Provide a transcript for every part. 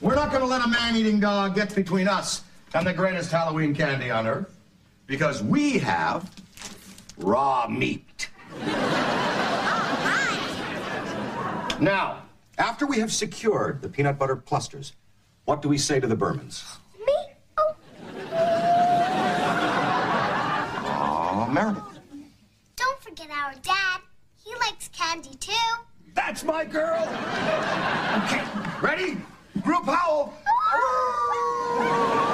We're not going to let a man eating dog get between us and the greatest Halloween candy on earth because we have raw meat. Now, after we have secured the peanut butter clusters, what do we say to the Bermans? Me? Oh, Oh, Meredith. don't forget our dad. He likes candy too. That's my girl. Okay, ready? Group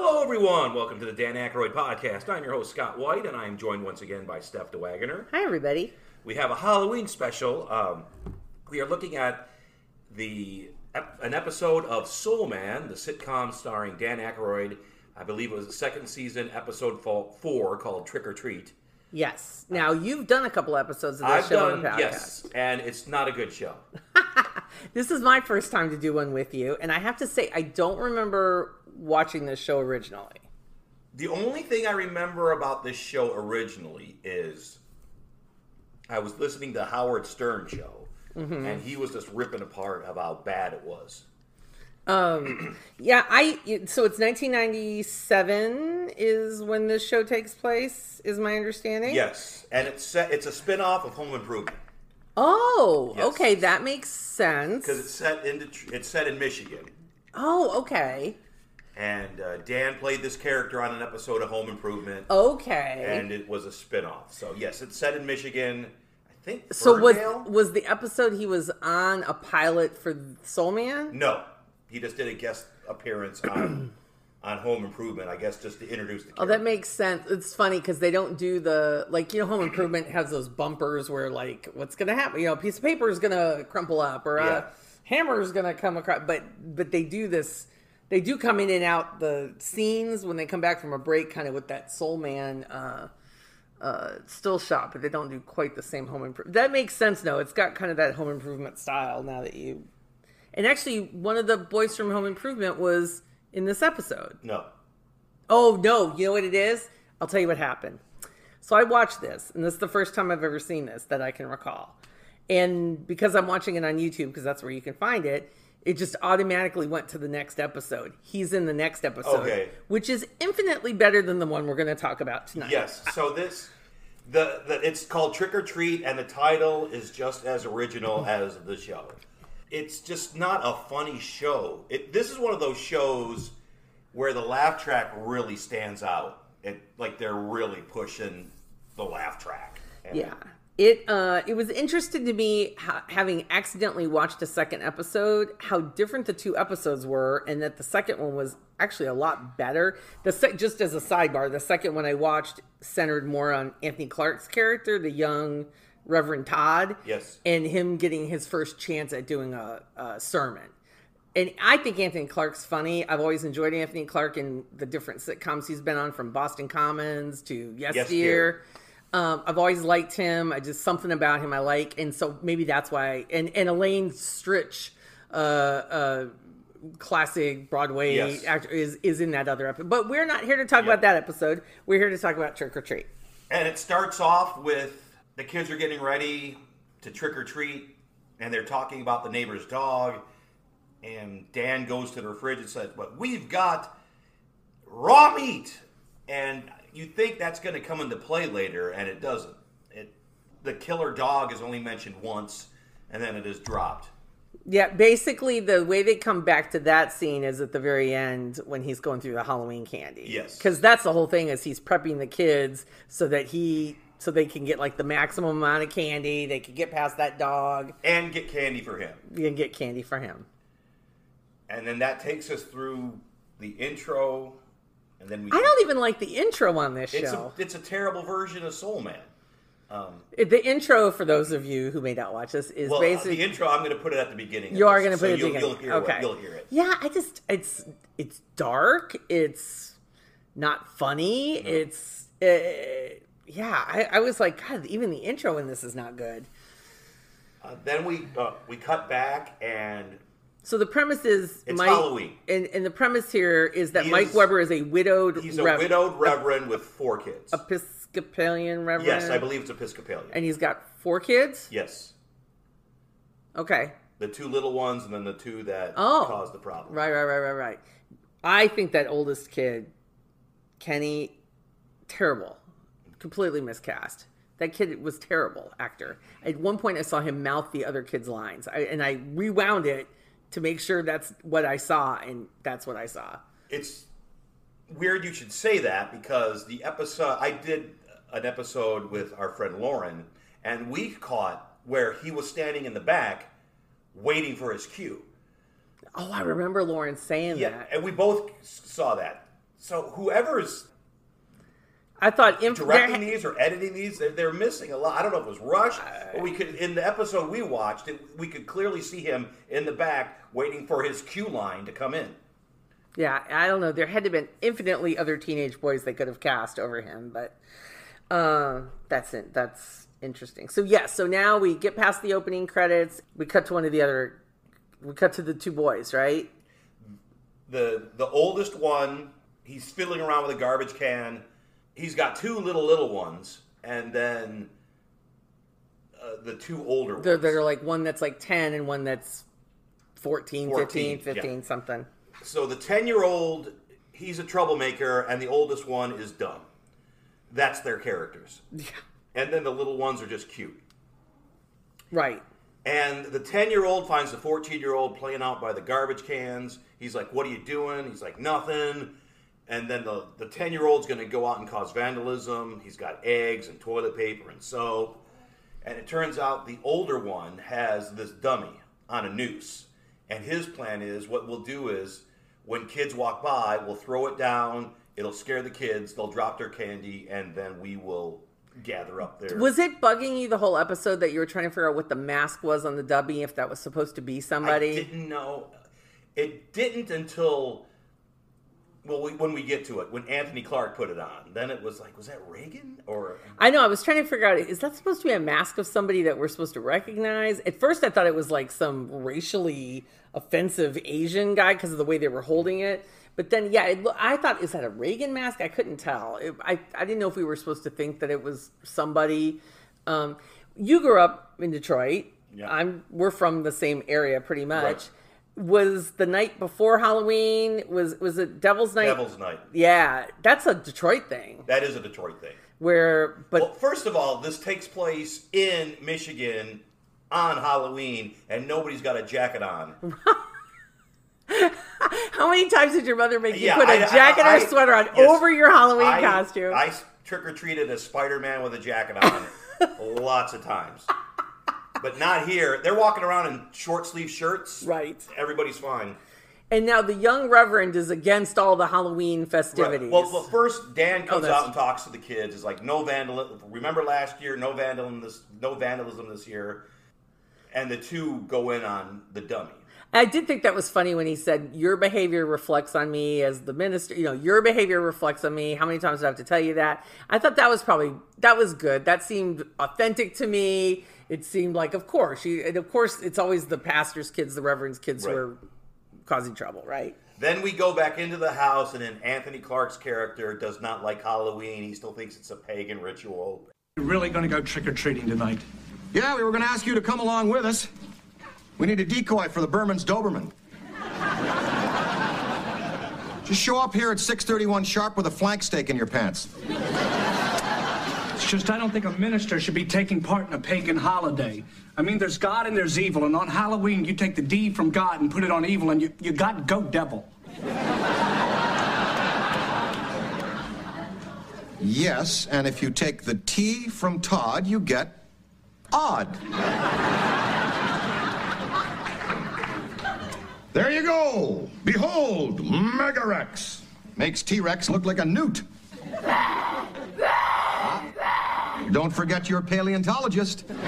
Hello, everyone. Welcome to the Dan Aykroyd podcast. I'm your host, Scott White, and I am joined once again by Steph DeWaegeneer. Hi, everybody. We have a Halloween special. Um, we are looking at the ep- an episode of Soul Man, the sitcom starring Dan Aykroyd. I believe it was the second season, episode four, called Trick or Treat. Yes. Now you've done a couple episodes of this I've show done on the podcast. yes, and it's not a good show. This is my first time to do one with you, and I have to say I don't remember watching this show originally. The only thing I remember about this show originally is I was listening to Howard Stern show, Mm-hmm. and he was just ripping apart of how bad it was. Um, Yeah, I so it's 1997 is when this show takes place. Is my understanding? Yes, and it's set, it's a spin-off of Home Improvement Oh, Yes. okay, that makes sense. because it's set in it's set in Michigan, Oh, okay, and uh, Dan played this character on an episode of Home Improvement, okay. and it was a spin-off. So yes, it's set in Michigan. I think so was was the episode he was on a pilot for Soul Man? no, he just did a guest appearance on on Home Improvement. I guess just to introduce the. Oh, that makes sense. It's funny because they don't do the like you know Home Improvement has those bumpers where like what's gonna happen? You know, a piece of paper is gonna crumple up or Yeah. a hammer is gonna come across. But but they do this. They do come in and out the scenes when they come back from a break, kind of with that Soul Man uh, uh, still shot, but they don't do quite the same Home Improvement. That makes sense. though. it's got kind of that Home Improvement style now that you. And actually, one of the boys from Home Improvement was in this episode. no. Oh no, you know what it is? I'll tell you what happened. So I watched this, and this is the first time I've ever seen this that I can recall. And because I'm watching it on YouTube, because that's where you can find it, it just automatically went to the next episode. He's in the next episode, Okay. which is infinitely better than the one we're going to talk about tonight. Yes. So this, the, the it's called Trick or Treat, and the title is just as original as the show. It's just not a funny show. It this is one of those shows where the laugh track really stands out. It like they're really pushing the laugh track. And Yeah. It uh it was interesting to me ha- having accidentally watched a second episode how different the two episodes were and that the second one was actually a lot better. The sec- just as a sidebar, the second one I watched centered more on Anthony Clark's character, the young Reverend Todd. Yes. And him getting his first chance at doing a, a sermon. And I think Anthony Clark's funny. I've always enjoyed Anthony Clark in the different sitcoms he's been on, from Boston Commons to Yes, Yes, Dear. Um, I've always liked him. I just something about him I like, and so maybe that's why. And and Elaine Stritch, uh, uh, classic Broadway Yes. actor, is is in that other episode. But we're not here to talk about that episode. We're here to talk about Trick or Treat. And it starts off with the kids are getting ready to trick or treat, and they're talking about the neighbor's dog. And Dan goes to the fridge and says, But we've got raw meat. And you think that's going to come into play later, and it doesn't. It, the killer dog is only mentioned once, and then it is dropped. Yeah, basically the way they come back to that scene is at the very end when he's going through the Halloween candy. Yes. because that's the whole thing is he's prepping the kids so that he so they can get like the maximum amount of candy. They can get past that dog And get candy for him. and get candy for him. And then that takes us through the intro, and then we. I don't even like the intro on this It's show. a, it's a terrible version of Soul Man. the intro, for those of you who may not watch this, is Well, basically the intro I'm going to put it at the beginning. You are going to put so it at the you'll, beginning. You'll hear, okay. what, you'll hear it. Yeah, I just it's it's dark. It's not funny. It's uh, yeah, I, I was like, God, even the intro in this is not good. Uh, then we uh, we cut back and So the premise is It's Mike, Halloween. and, and the premise here is that He Mike is- Weber is a widowed, he's a rev- widowed reverend with four kids. Episcopalian reverend. yes, I believe it's Episcopalian. And he's got four kids. yes, Okay, the two little ones and then the two that Oh. caused the problem. right, right, right, right, right. I think that oldest kid, Kenny, terrible, completely miscast. That kid was terrible actor. At one point, I saw him mouth the other kid's lines, I, and I rewound it to make sure that's what I saw, and that's what I saw. It's weird you should say that because the episode I did an episode with our friend Lauren, and we caught where he was standing in the back waiting for his cue. Oh, I remember Lauren saying Yeah, that. and we both saw that. So whoever's I thought inf- directing these or editing these, they're, they're missing a lot. I don't know if it was rushed, but we could in the episode we watched, it, we could clearly see him in the back waiting for his cue line to come in. Yeah, I don't know. There had to have been infinitely other teenage boys they could have cast over him, but uh, that's it. That's interesting. So yeah, so now we get past the opening credits. We cut to one of the other. We cut to the two boys, right? the the oldest one he's fiddling around with a garbage can he's got two little little ones and then uh, the two older ones They're, they're like one that's like ten and one that's 14, 14, 15, 15, yeah. something. so the 10 year old he's a troublemaker and the oldest one is dumb that's their characters Yeah, and then the little ones are just cute right. And the 10 year old finds the 14 year old playing out by the garbage cans. He's like, What are you doing? He's like, Nothing. And then the, the 10 year old's going to go out and cause vandalism. He's got eggs and toilet paper and soap. And it turns out the older one has this dummy on a noose. And his plan is what we'll do is when kids walk by, we'll throw it down. It'll scare the kids. They'll drop their candy. And then we will gather up their. Was it bugging you the whole episode that you were trying to figure out what the mask was on the dummy, if that was supposed to be somebody? I didn't know. It didn't until well, we, when we get to it, when Anthony Clark put it on, then it was like, was that Reagan or? I know. I was trying to figure out is that supposed to be a mask of somebody that we're supposed to recognize? At first, I thought it was like some racially offensive Asian guy because of the way they were holding it. But then, yeah, it, I thought, is that a Reagan mask? I couldn't tell. It, I I didn't know if we were supposed to think that it was somebody. Um, you grew up in Detroit. Yeah. I'm. We're from the same area, pretty much. Right. Was the night before Halloween? Was was it Devil's Night? Devil's Night. Yeah, that's a Detroit thing. That is a Detroit thing. Where, but Well, first of all, this takes place in Michigan on Halloween, and nobody's got a jacket on. How many times did your mother make you Yeah, put a I- I- jacket I- or sweater on yes. over your Halloween I, costume? I trick or treated as Spider Man with a jacket on lots of times. But not here. They're walking around in short sleeve shirts. right. Everybody's fine. And now the young reverend is against all the Halloween Right. festivities. Well, well, first Dan oh, comes that's- out and talks to the kids. It's like no vandalism. Remember last year, no vandalism this, no vandalism this year. And the two go in on the dummy. I did think that was funny when he said, "Your behavior reflects on me as the minister." You know, your behavior reflects on me. How many times do I have to tell you that? I thought that was probably that was good. That seemed authentic to me. It seemed like, of course, you, and of course, it's always the pastor's kids, the reverend's kids Right. who are causing trouble, right? Then we go back into the house, and then Anthony Clark's character does not like Halloween. He still thinks it's a pagan ritual. You're really gonna go trick or treating tonight? Yeah, we were going to ask you to come along with us. We need a decoy for the Berman's Doberman. Just show up here at 6:31 sharp with a flank steak in your pants. It's just I don't think a minister should be taking part in a pagan holiday. I mean, there's God and there's evil, and on Halloween you take the D from God and put it on evil, and you, you got go devil. Yes, and if you take the T from Todd, you get odd. there you go. Behold, Megarex. Makes T-Rex look like a newt. Don't forget your paleontologist. Rip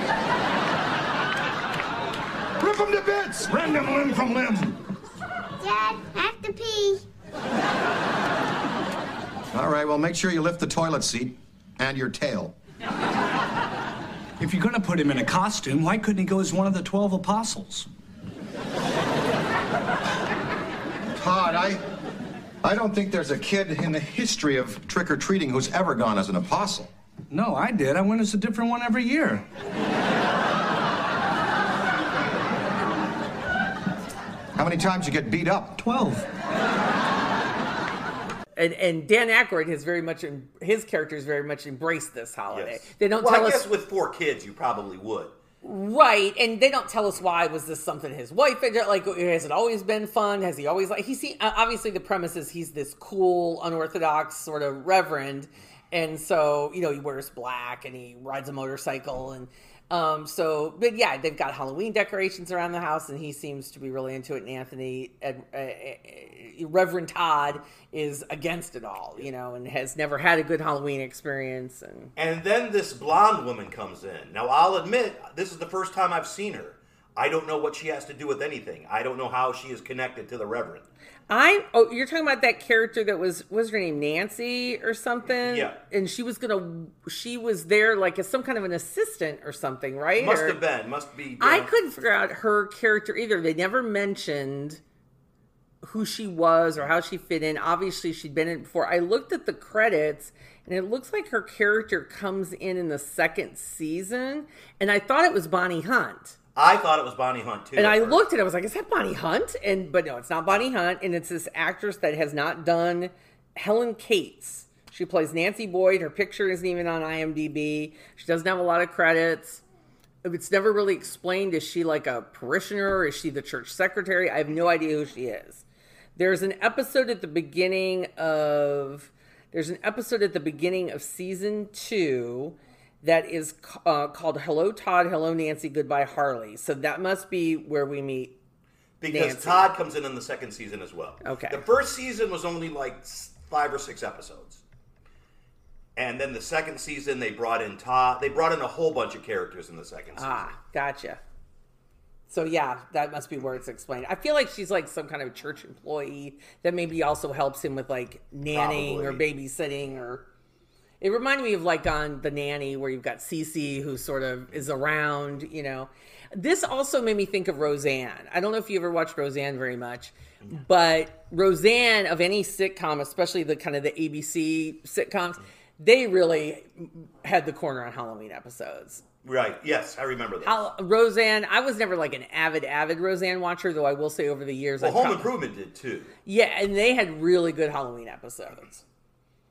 him to bits! Random limb from limb. Dad, I have to pee. All right, well, make sure you lift the toilet seat. and your tail. If you're gonna put him in a costume, why couldn't he go as one of the 12 apostles? Todd, I, I don't think there's a kid in the history of trick or treating who's ever gone as an apostle. No, I did. I went as a different one every year. How many times you get beat up? 12. And, and Dan Aykroyd has very much, em- his characters very much embraced this holiday. Yes. They don't well, tell I us guess with four kids, you probably would. Right, and they don't tell us why. Was this something his wife had like? Has it always been fun? Has he always like? He's he, obviously the premise is he's this cool, unorthodox sort of reverend, and so you know he wears black and he rides a motorcycle and um so but yeah they've got Halloween decorations around the house and he seems to be really into it. And Anthony, Ed, uh, uh, Reverend Todd, is against it all, you know, and has never had a good Halloween experience and. And then this blonde woman comes in. Now, I'll admit, this is the first time I've seen her. I don't know what she has to do with anything. I don't know how she is connected to the Reverend. I oh you're talking about that character that was was her name Nancy or something Yeah. and she was gonna she was there like as some kind of an assistant or something right Must Or- have been. Must be. I couldn't figure out her character either they never mentioned who she was or how she fit in obviously she'd been in before I looked at the credits and it looks like her character comes in in the second season and I thought it was Bonnie Hunt I thought it was Bonnie Hunt too. and I first. looked it. I was like, is that Bonnie Hunt? And but no, it's not Bonnie Hunt, and it's this actress that has not done Helen Cates. She plays Nancy Boyd. Her picture isn't even on IMDb. She doesn't have a lot of credits. It's never really explained. Is she like a parishioner? Is she the church secretary? I have no idea who she is. There's an episode at the beginning of there's an episode at the beginning of season two that is uh, called "Hello Todd, Hello Nancy, Goodbye Harley." So that must be where we meet. because Nancy. Todd comes in in the second season as well. Okay. The first season was only like five or six episodes, and then the second season they brought in Todd. They brought in a whole bunch of characters in the second season. Ah, gotcha. So yeah, that must be where it's explained. I feel like she's like some kind of church employee that maybe also helps him with like nannying or babysitting or. It reminded me of like on the nanny where you've got Cece who sort of is around, you know. This also made me think of Roseanne. I don't know if you ever watched Roseanne very much, but Roseanne of any sitcom, especially the kind of the ABC sitcoms, they really had the corner on Halloween episodes. Right? Yes, I remember that. Roseanne, I was never like an avid, avid Roseanne watcher, though I will say over the years, well, Home prob- Improvement did too. yeah, and they had really good Halloween episodes.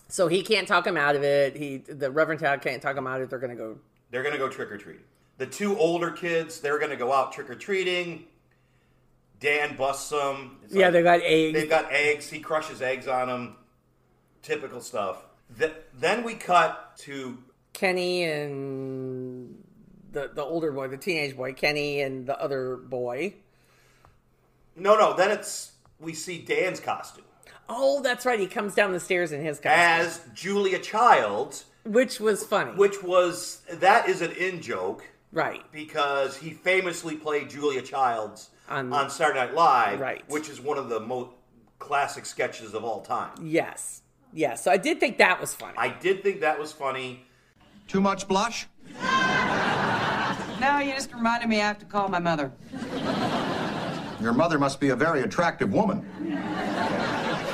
So he can't talk him out of it. He, the Reverend Todd can't talk him out of it. They're gonna go. They're going to go trick or treating. The two older kids, they're going to go out trick or treating. Dan busts them. It's yeah, like- they got eggs. They've got eggs. He crushes eggs on them. Typical stuff. Th- then we cut to Kenny and the the older boy, the teenage boy, Kenny and the other boy. no, no. Then it's we see Dan's costume Oh, that's right. He comes down the stairs in his costume, as Julia Childs, which was funny. which was that is an in joke right. because he famously played Julia Childs On- on, Saturday Night Live, Right. which is one of the most classic sketches of all time. Yes. Yes. So I did think that was funny. I did think that was funny. Too much blush? No, you just reminded me I have to call my mother. Your mother must be a very attractive woman.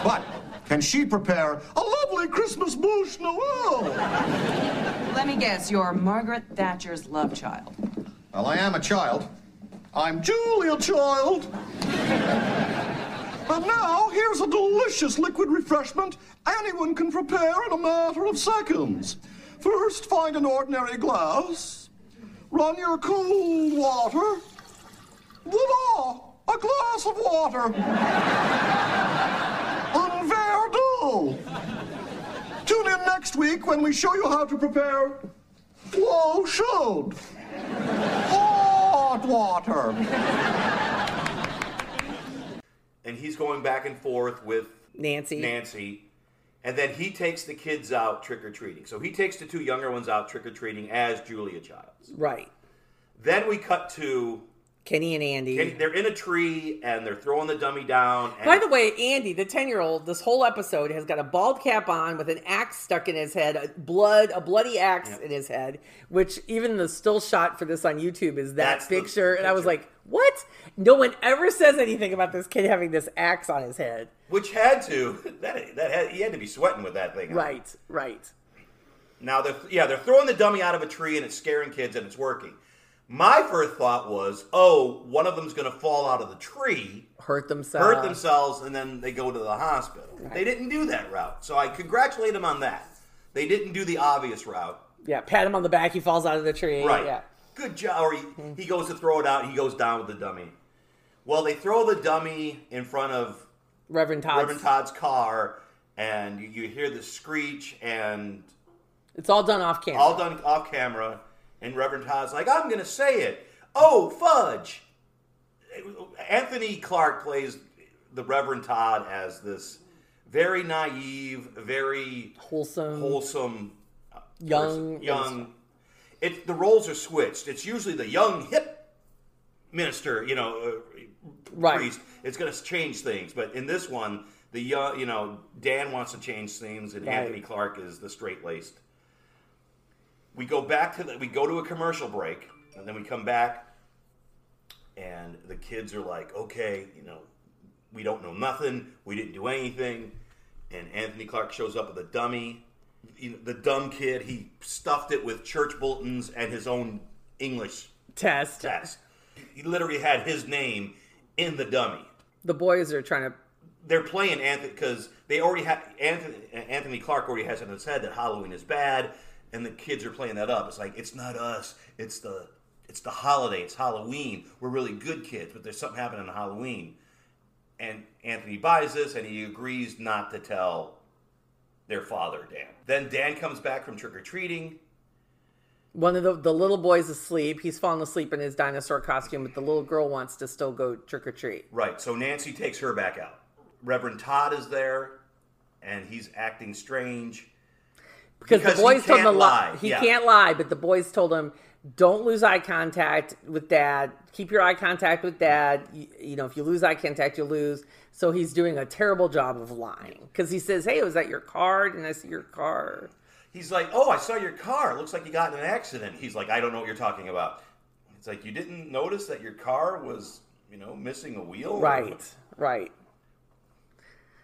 But can she prepare a lovely Christmas bouche Noel? Let me guess, you're Margaret Thatcher's love child. Well, I am a child. I'm Julia Child. but now, here's a delicious liquid refreshment anyone can prepare in a matter of seconds. First, find an ordinary glass. Run your cold water. Voila! A glass of water. Un. Tune in next week when we show you how to prepare l'eau chaude. Hot water. And he's going back and forth with Nancy. Nancy. And then he takes the kids out trick or treating. So he takes the two younger ones out trick or treating as Julia Childs. Right. Then we cut to Kenny and Andy. And they're in a tree and they're throwing the dummy down. And By the way, Andy, the 10 year old, this whole episode has got a bald cap on with an axe stuck in his head, a blood, a bloody axe Yep. in his head, which even the still shot for this on YouTube is that That's picture. And I was like, what? No one ever says anything about this kid having this axe on his head. which had to that that had, he had to be sweating with that thing. on. Right, right. Now they're yeah they're throwing the dummy out of a tree and it's scaring kids and it's working. My first thought was, oh, one of them's going to fall out of the tree, Hurt themselves. hurt themselves, and then they go to the hospital. They didn't do that route, so I congratulate them on that. They didn't do the obvious route. Yeah, pat him on the back. He falls out of the tree. Right. Yeah. Good job. Or he, hmm. he goes to throw it out. He goes down with the dummy. Well, they throw the dummy in front of Reverend Todd. Reverend Todd's car, and you, you hear the screech, and It's all done off camera. all done off camera. And Reverend Todd's like, I'm going to say it. Oh, fudge. Anthony Clark plays the Reverend Todd as this very naive, very Wholesome. wholesome, Young- person. young. It the roles are switched. It's usually the young hip minister, you know, uh, Right. priest. It's going to change things, but in this one, the young, you know, Dan wants to change things, and Right. Anthony Clark is the straight laced. We go back to the, we go to a commercial break, and then we come back, and the kids are like, okay, you know, we don't know nothing, we didn't do anything, and Anthony Clark shows up with a dummy. You know, the dumb kid, he stuffed it with church bulletins and his own English Test. test. He literally had his name in the dummy. The boys are trying to. They're playing Anthony because they already have Anthony. Anthony Clark already has it in his head that Halloween is bad, and the kids are playing that up. It's like it's not us. It's the it's the holiday. It's Halloween. We're really good kids, but there's something happening on Halloween. And Anthony buys this, and he agrees not to tell their father, Dan. Then Dan comes back from trick or treating. One of the, the little boy's asleep. He's fallen asleep in his dinosaur costume, but the little girl wants to still go trick or treat. Right. So Nancy takes her back out. Reverend Todd is there, and he's acting strange. Because, Because the boys told him to lie, lie. He yeah. can't lie, but the boys told him, don't lose eye contact with dad. Keep your eye contact with dad. You, you know, if you lose eye contact, you lose. So he's doing a terrible job of lying. Because he says, hey, was that your card? And I see your car. He's like, "Oh, I saw your car. It looks like you got in an accident." He's like, "I don't know what you're talking about." It's like you didn't notice that your car was, you know, missing a wheel. Right, right.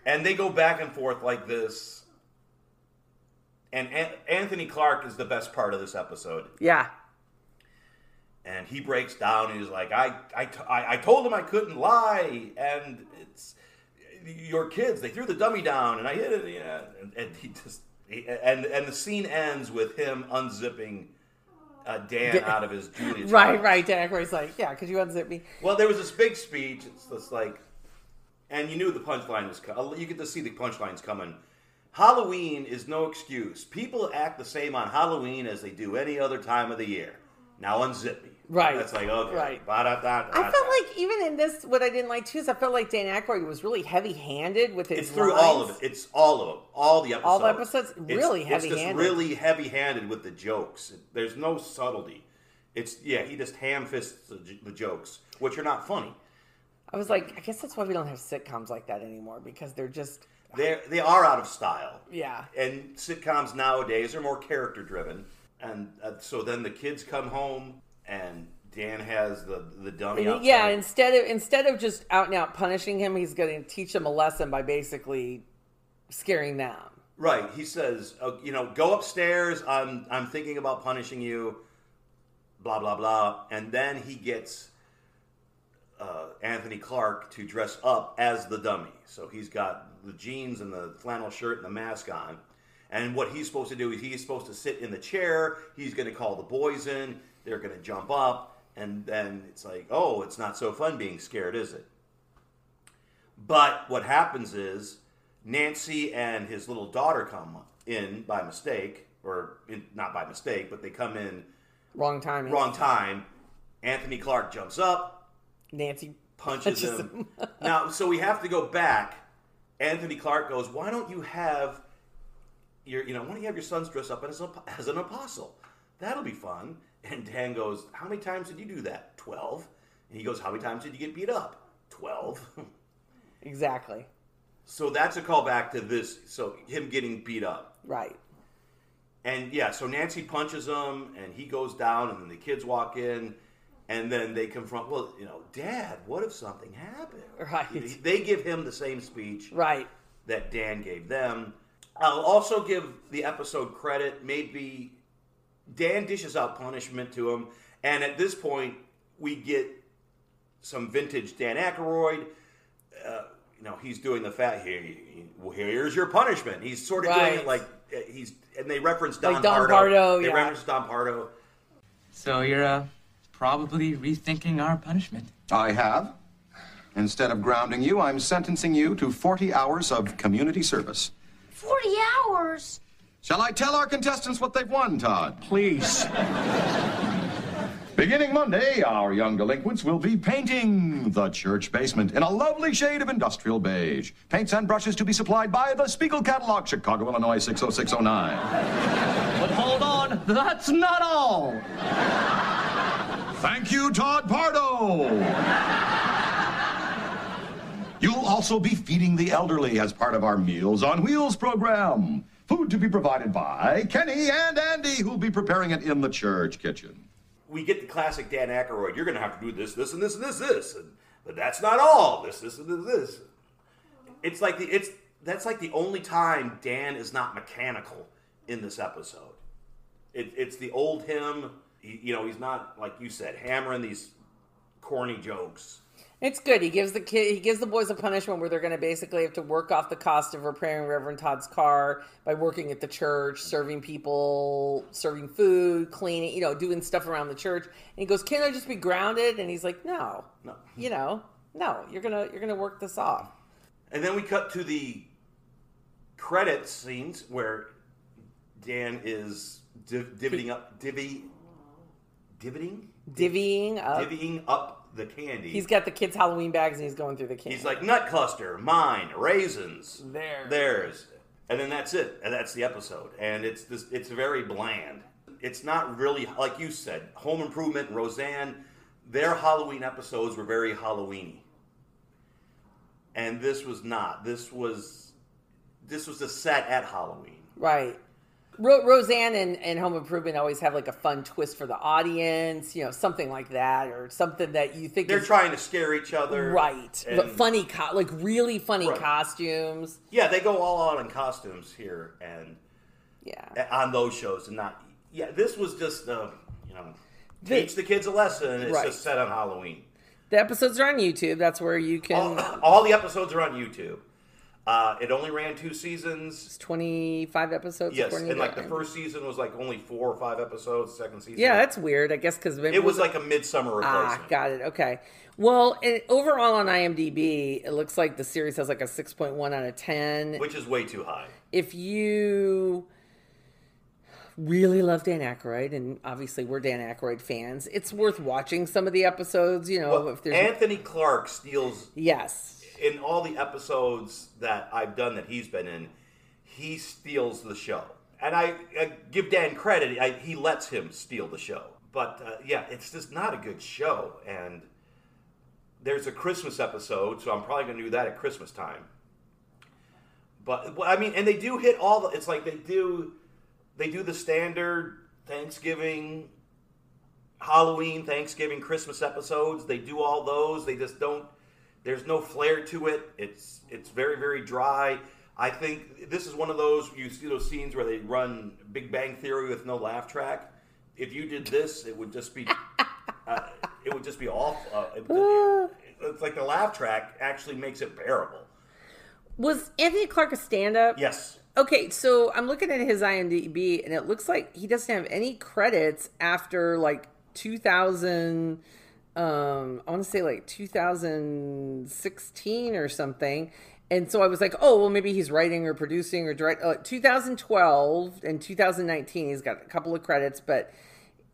And they go back and forth like this. And An- Anthony Clark is the best part of this episode. Yeah. and he breaks down and he's like I, I, t- I, I told him i couldn't lie and it's your kids they threw the dummy down and i hit it yeah and, and he just he, and and the scene ends with him unzipping uh, dan out of his julia Right, Child. right. Dan Aykroyd's like, yeah, because you unzip me. well there was this big speech it's just like and you knew the punchline was coming you get to see the punchlines coming halloween is no excuse people act the same on halloween as they do any other time of the year now unzip me Right, that's like okay right. Ba-da-da-da-da. I felt like even in this, what I didn't like too is I felt like Dan Aykroyd was really heavy-handed with his. It's through all of it. It's all of them. All the episodes. All the episodes? It's- Really It's heavy-handed. just really heavy-handed with the jokes. There's no subtlety. It's yeah. He just ham fists the, the jokes, which are not funny. I was like, I guess that's why we don't have sitcoms like that anymore because they're just They they are out of style. Yeah. And sitcoms nowadays are more character driven, and uh, so then the kids come home and Dan has the the dummy. Outside. yeah. Instead of instead of just out and out punishing him, he's going to teach him a lesson by basically scaring them. Right. He says, uh, you know, go upstairs. I'm I'm thinking about punishing you. Blah blah blah. And then he gets uh, Anthony Clark to dress up as the dummy. So he's got the jeans and the flannel shirt and the mask on. And what he's supposed to do is he's supposed to sit in the chair. He's going to call the boys in. They're going to jump up. And then it's like, oh, it's not so fun being scared, is it? But what happens is Nancy and his little daughter come in by mistake, or in, not by mistake, but they come in Wrong time. wrong time. Anthony Clark jumps up, Nancy punches, punches him. now, so we have to go back. Anthony Clark goes, "Why don't you have your, you know, why don't you have your sons dress up as, a, as an apostle? That'll be fun." And Dan goes, "How many times did you do that? 12? And he goes, How many times did you get beat up? 12. Exactly. so that's a callback to this. So him getting beat up. Right. And yeah, so Nancy punches him and he goes down, and then the kids walk in. And then they confront, well, you know, Dad, what if something happened? Right. They give him the same speech. Right. that Dan gave them. I'll also give the episode credit. Maybe Dan dishes out punishment to him, and at this point, we get some vintage Dan Aykroyd. Uh, you know, he's doing the fat here. Well, here's your punishment. He's sort of doing it like uh, he's, and they reference Don, Like Don Pardo. Pardo, They yeah. reference Don Pardo. So you're uh, probably rethinking our punishment. I have. Instead of grounding you, I'm sentencing you to 40 hours of community service. 40 hours? Shall I tell our contestants what they've won, Todd? Please. Beginning Monday, our young delinquents will be painting the church basement in a lovely shade of industrial beige. Paints and brushes to be supplied by the Spiegel Catalog, Chicago, Illinois 60609. But hold on, that's not all. Thank you, Todd Pardo. You'll also be feeding the elderly as part of our Meals on Wheels program. Food to be provided by Kenny and Andy, who'll be preparing it in the church kitchen. we get the classic Dan Aykroyd. You're going to have to do this, this, and this, and this, this, and, but that's not all. This, this, and this, this. It's like the it's that's like the only time Dan is not mechanical in this episode. It, it's the old him. He, you know, he's not like you said hammering these corny jokes. It's good. He gives the kid, he gives the boys a punishment where they're going to basically have to work off the cost of repairing Reverend Todd's car by working at the church, serving people, serving food, cleaning, you know, doing stuff around the church. And he goes, "Can I just be grounded?" And he's like, "No, No. you know, no. You're gonna you're gonna work this off." And then we cut to the credit scenes where Dan is div- divvying up divvy divvying Divvying up. divvying up the candy. He's got the kids' Halloween bags and he's going through the candy. He's like nut cluster, mine, raisins, Theirs. theirs, and then that's it, and that's the episode. And it's this, it's very bland. It's not really like you said. Home Improvement, and Roseanne, their Halloween episodes were very Halloweeny, and this was not. This was this was a set at Halloween. Right. Ro- Roseanne and, and Home Improvement always have like a fun twist for the audience, you know, something like that, or something that you think They're is trying to scare each other, right, and- but funny, co- like really funny Right. costumes. Yeah, they go all out in costumes here, and Yeah, on those shows and not yeah this was just uh, you know The- teach the kids a lesson it's Right. just set on halloween the episodes are on YouTube. That's where you can. all, all the episodes are on youtube uh, it only ran two seasons It's twenty five episodes. yes and like the first season was like only four or five episodes the second season Yeah, that's weird. I guess because it was like a midsummer Ah, replacement got it. Okay. Well, and overall on IMDb, it looks like the series has like a six point one out of ten. which is way too high if you really love Dan Aykroyd, and obviously we're Dan Aykroyd fans, it's worth watching some of the episodes. You know, well, if there's anthony clark steals yes, in all the episodes that i've done that he's been in he steals the show. And i, I give dan credit I, he lets him steal the show. But uh, yeah it's just not a good show. And there's a christmas episode so i'm probably going to do that at christmas time. But i mean and they do hit all the it's like they do they do the standard thanksgiving halloween thanksgiving christmas episodes. They do all those. They just don't there's no flair to it. It's it's very very dry. I think this is one of those you see those scenes where they run Big Bang Theory with no laugh track. If you did this, it would just be uh, it would just be awful. Uh, it- it's like the laugh track actually makes it bearable. was Anthony Clark a stand-up? Yes, Okay, so I'm looking at his IMDb, and it looks like he doesn't have any credits after like 2000. Um, I want to say like 2016 or something. And so I was like, oh, well, maybe he's writing or producing or direct. Uh, 2012 and 2019, he's got a couple of credits, but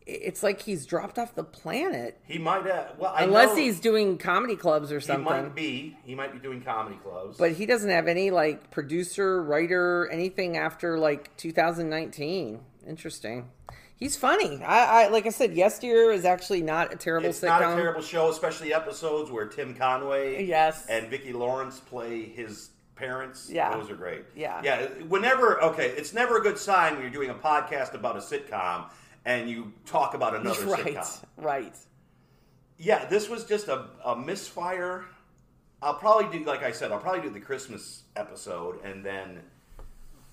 it's like he's dropped off the planet. he might have. Well, I Unless he's doing comedy clubs or something. he might be. He might be doing comedy clubs. But he doesn't have any like producer, writer, anything after like 2019. Interesting. He's funny. I, I like I said, Yes, Dear is actually not a terrible It's sitcom. not a terrible show, especially episodes where Tim Conway Yes. and Vicki Lawrence play his parents. Yeah. Those are great. Yeah. Yeah. Whenever, okay, it's never a good sign when you're doing a podcast about a sitcom and you talk about another right, sitcom. right. Yeah, this was just a, a misfire. I'll probably do, like I said, I'll probably do the Christmas episode and then.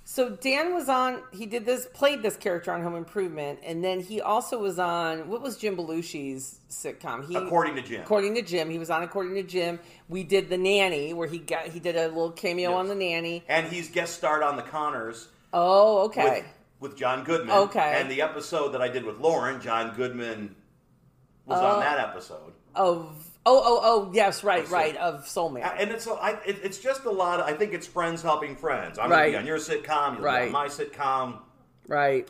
So Dan was on. He did this, played this character on Home Improvement, and then he also was on. What was Jim Belushi's sitcom? He, According to Jim. According to Jim, he was on. According to Jim, we did the nanny, where he got he did a little cameo Yes. on the nanny. And he's guest starred on The Connors Oh, okay. with, with John Goodman. Okay. And the episode that I did with Lauren, John Goodman was Oh. on that episode. Of oh oh oh yes, right right of Soul Man. And it's a, I, it, it's just a lot. Of, I think it's friends helping friends. I'm Right. gonna be on your sitcom. You'll be Right. on my sitcom. Right.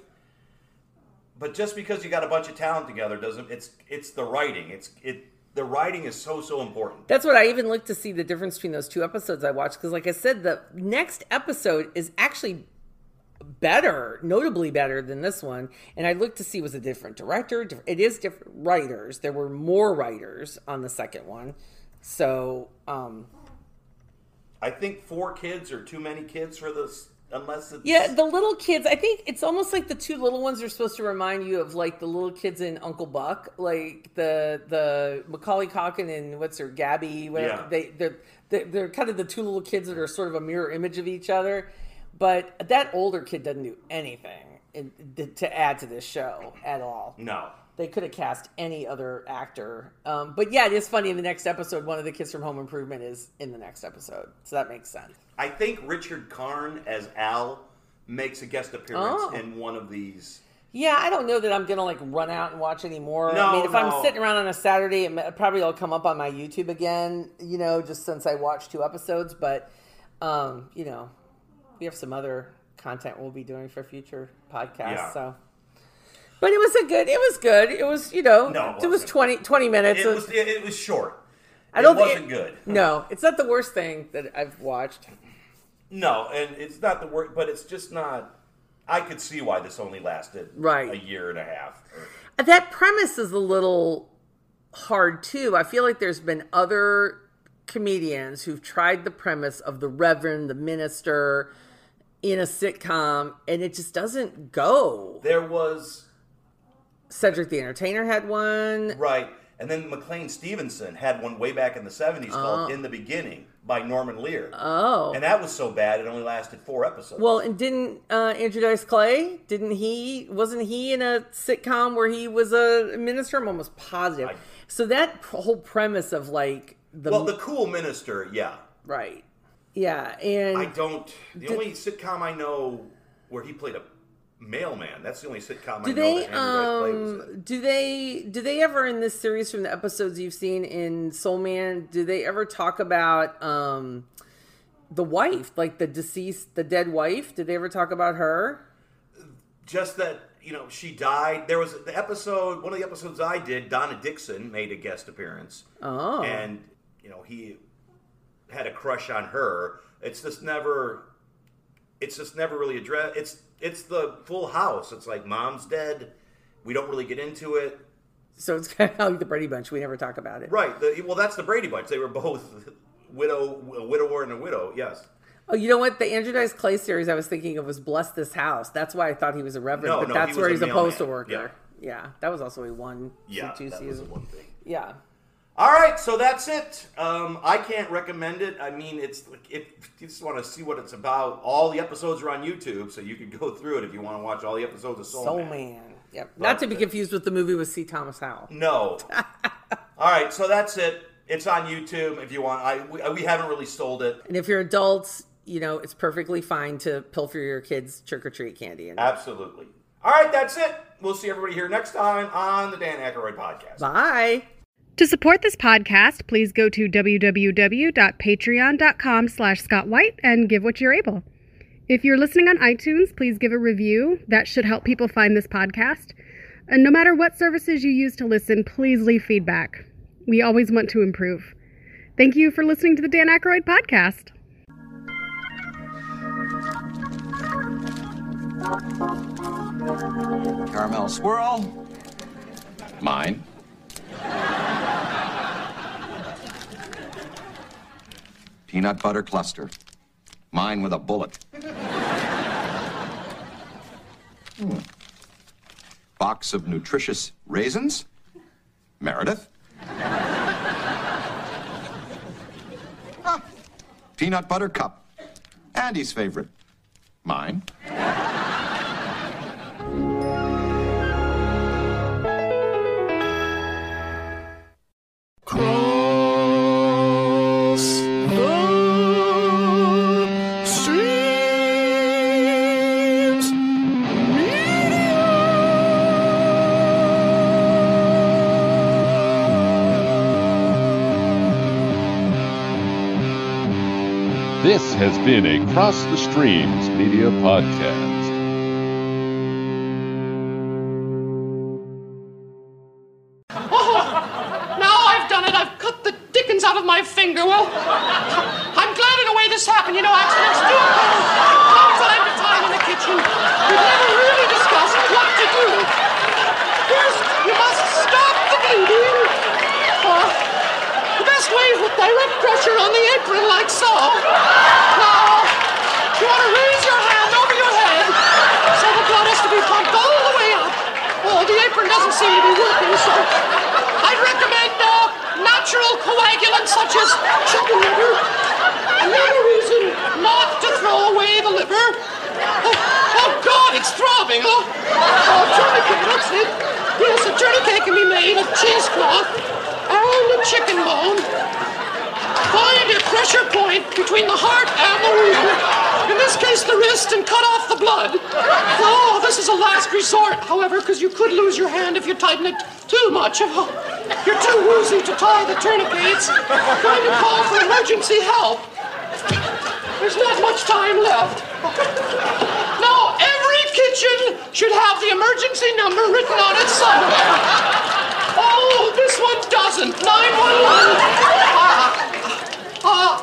But just because you got a bunch of talent together doesn't. It's it's the writing. It's it. The writing is so so important. That's what I even looked to see the difference between those two episodes I watched because, like I said, the next episode is actually better, notably better than this one. And I looked to see was a different director. It is different writers. There were more writers on the second one, so um, I think four kids are too many kids for this. Unless it's yeah, the little kids. I think it's almost like the two little ones are supposed to remind you of like the little kids in Uncle Buck, like the the Macaulay Culkin and what's her Gaby. Whatever. Yeah. They they're, they're they're kind of the two little kids that are sort of a mirror image of each other. But that older kid doesn't do anything in, to add to this show at all. no. They could have cast any other actor. Um, but yeah, it is funny. In the next episode, one of the kids from Home Improvement is in the next episode, so that makes sense. I think Richard Karn as Al makes a guest appearance Oh. in one of these. Yeah, I don't know that I'm gonna like run out and watch any more. I No, mean, if no. I'm sitting around on a Saturday, it probably will come up on my YouTube again. You know, just since I watched two episodes. But um, you know, we have some other content we'll be doing for future podcasts. Yeah. So, but it was a good. It was good. It was you know, No, it it was wasn't. 20, 20 minutes. It was it, it was short. I don't it wasn't good. No, it's not the worst thing that I've watched. No, and it's not the worst but it's just not. I could see why this only lasted Right. a year and a half. That premise is a little hard too. I feel like there's been other comedians who've tried the premise of the reverend, the minister in a sitcom, and it just doesn't go. There was Cedric the Entertainer had one. right, and then McLean Stevenson had one way back in the '70s called "In the Beginning" by Norman Lear. Oh. and that was so bad it only lasted four episodes. Well, and didn't uh, Andrew Dice Clay? Didn't he? Wasn't he in a sitcom where he was a minister? I'm almost positive. I- so that whole premise of like the, well, the cool minister, yeah. right, yeah, and I don't. The only sitcom I know where he played a mailman. That's the only sitcom I Do know they that Andrew Dice was in. um do they do they ever in this series from the episodes you've seen in Soul Man, do they ever talk about um the wife, like the deceased the dead wife? Did they ever talk about her? just that you know she died. There was the episode, one of the episodes I did. Donna Dixon made a guest appearance, Oh. and you know he had a crush on her. It's just never, it's just never really addressed. It's it's the Full House. It's like mom's dead. We don't really get into it. So it's kind of like the Brady Bunch. We never talk about it. Right. The, well, that's the Brady Bunch. They were both widow, a widower, and a widow. Yes. Oh, you know what? The Andrew Dice Clay series I was thinking of was Bless This House. That's why I thought he was a reverend, No, but no, that's he where was he's a a postal worker. Yeah. that was also a one, Yeah. two that season. the one thing. Yeah. All right, so that's it. Um, I can't recommend it. I mean, it's like if you just want to see what it's about, all the episodes are on YouTube, so you can go through it if you want to watch all the episodes of Soul, Soul Man. Man. Yep. But, Not to be confused with the movie with C. Thomas Howell. No. all right, so that's it. It's on YouTube if you want. I we, we haven't really sold it. And if you're adults, you know, it's perfectly fine to pilfer your kids' trick or treat candy. And Absolutely. All right, that's it. We'll see everybody here next time on the Dan Aykroyd podcast. bye. To support this podcast, please go to www.patreon.com slash Scott White and give what you're able. If you're listening on iTunes, please give a review. That should help people find this podcast. And no matter what services you use to listen, please leave feedback. We always want to improve. Thank you for listening to the Dan Aykroyd podcast. Caramel swirl. Mine. Peanut butter cluster. Mine with a bullet. Hmm. Box of nutritious raisins. Meredith. Ah, peanut butter cup. Andy's favorite. Mine. Been a Cross the Streams Media Podcast. Oh, now I've done it. I've cut the dickens out of my finger. Well, I'm glad in a way this happened. You know, accidents do from time to time in the kitchen. We've never really what to do. First, you must stop the bleeding. The best way is direct pressure on the apron, like so. You want to raise your hand over your head so the blood has to be pumped all the way up. Oh, the apron doesn't seem to be working, so I'd recommend uh, natural coagulants such as chicken liver. Another reason not to throw away the liver. Oh, oh God, it's throbbing. Oh, oh tourniquet, that's it. Yes, a tourniquet can be made of cheesecloth and a chicken bone. Find a pressure point between the heart and the wheel. In this case, the wrist, and cut off the blood. Oh, this is a last resort, however, because you could lose your hand if you tighten it too much. Oh, you're too woozy to tie the tourniquets. Going to call for emergency help. There's not much time left. Now, every kitchen should have the emergency number written on it somewhere. Oh, this one doesn't. 911. Ah, ah.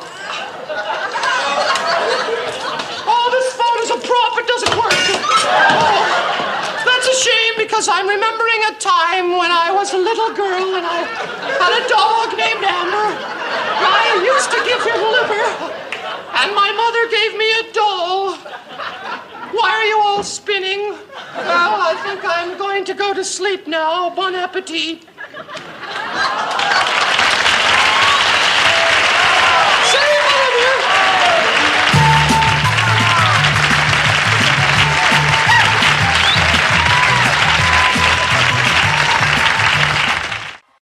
Oh, this phone is a prop. It doesn't work. Oh, that's a shame because I'm remembering a time when I was a little girl and I had a dog named Amber. I used to give him liver, and my mother gave me a doll. Why are you all spinning? Well, I think I'm going to go to sleep now. Bon appetit.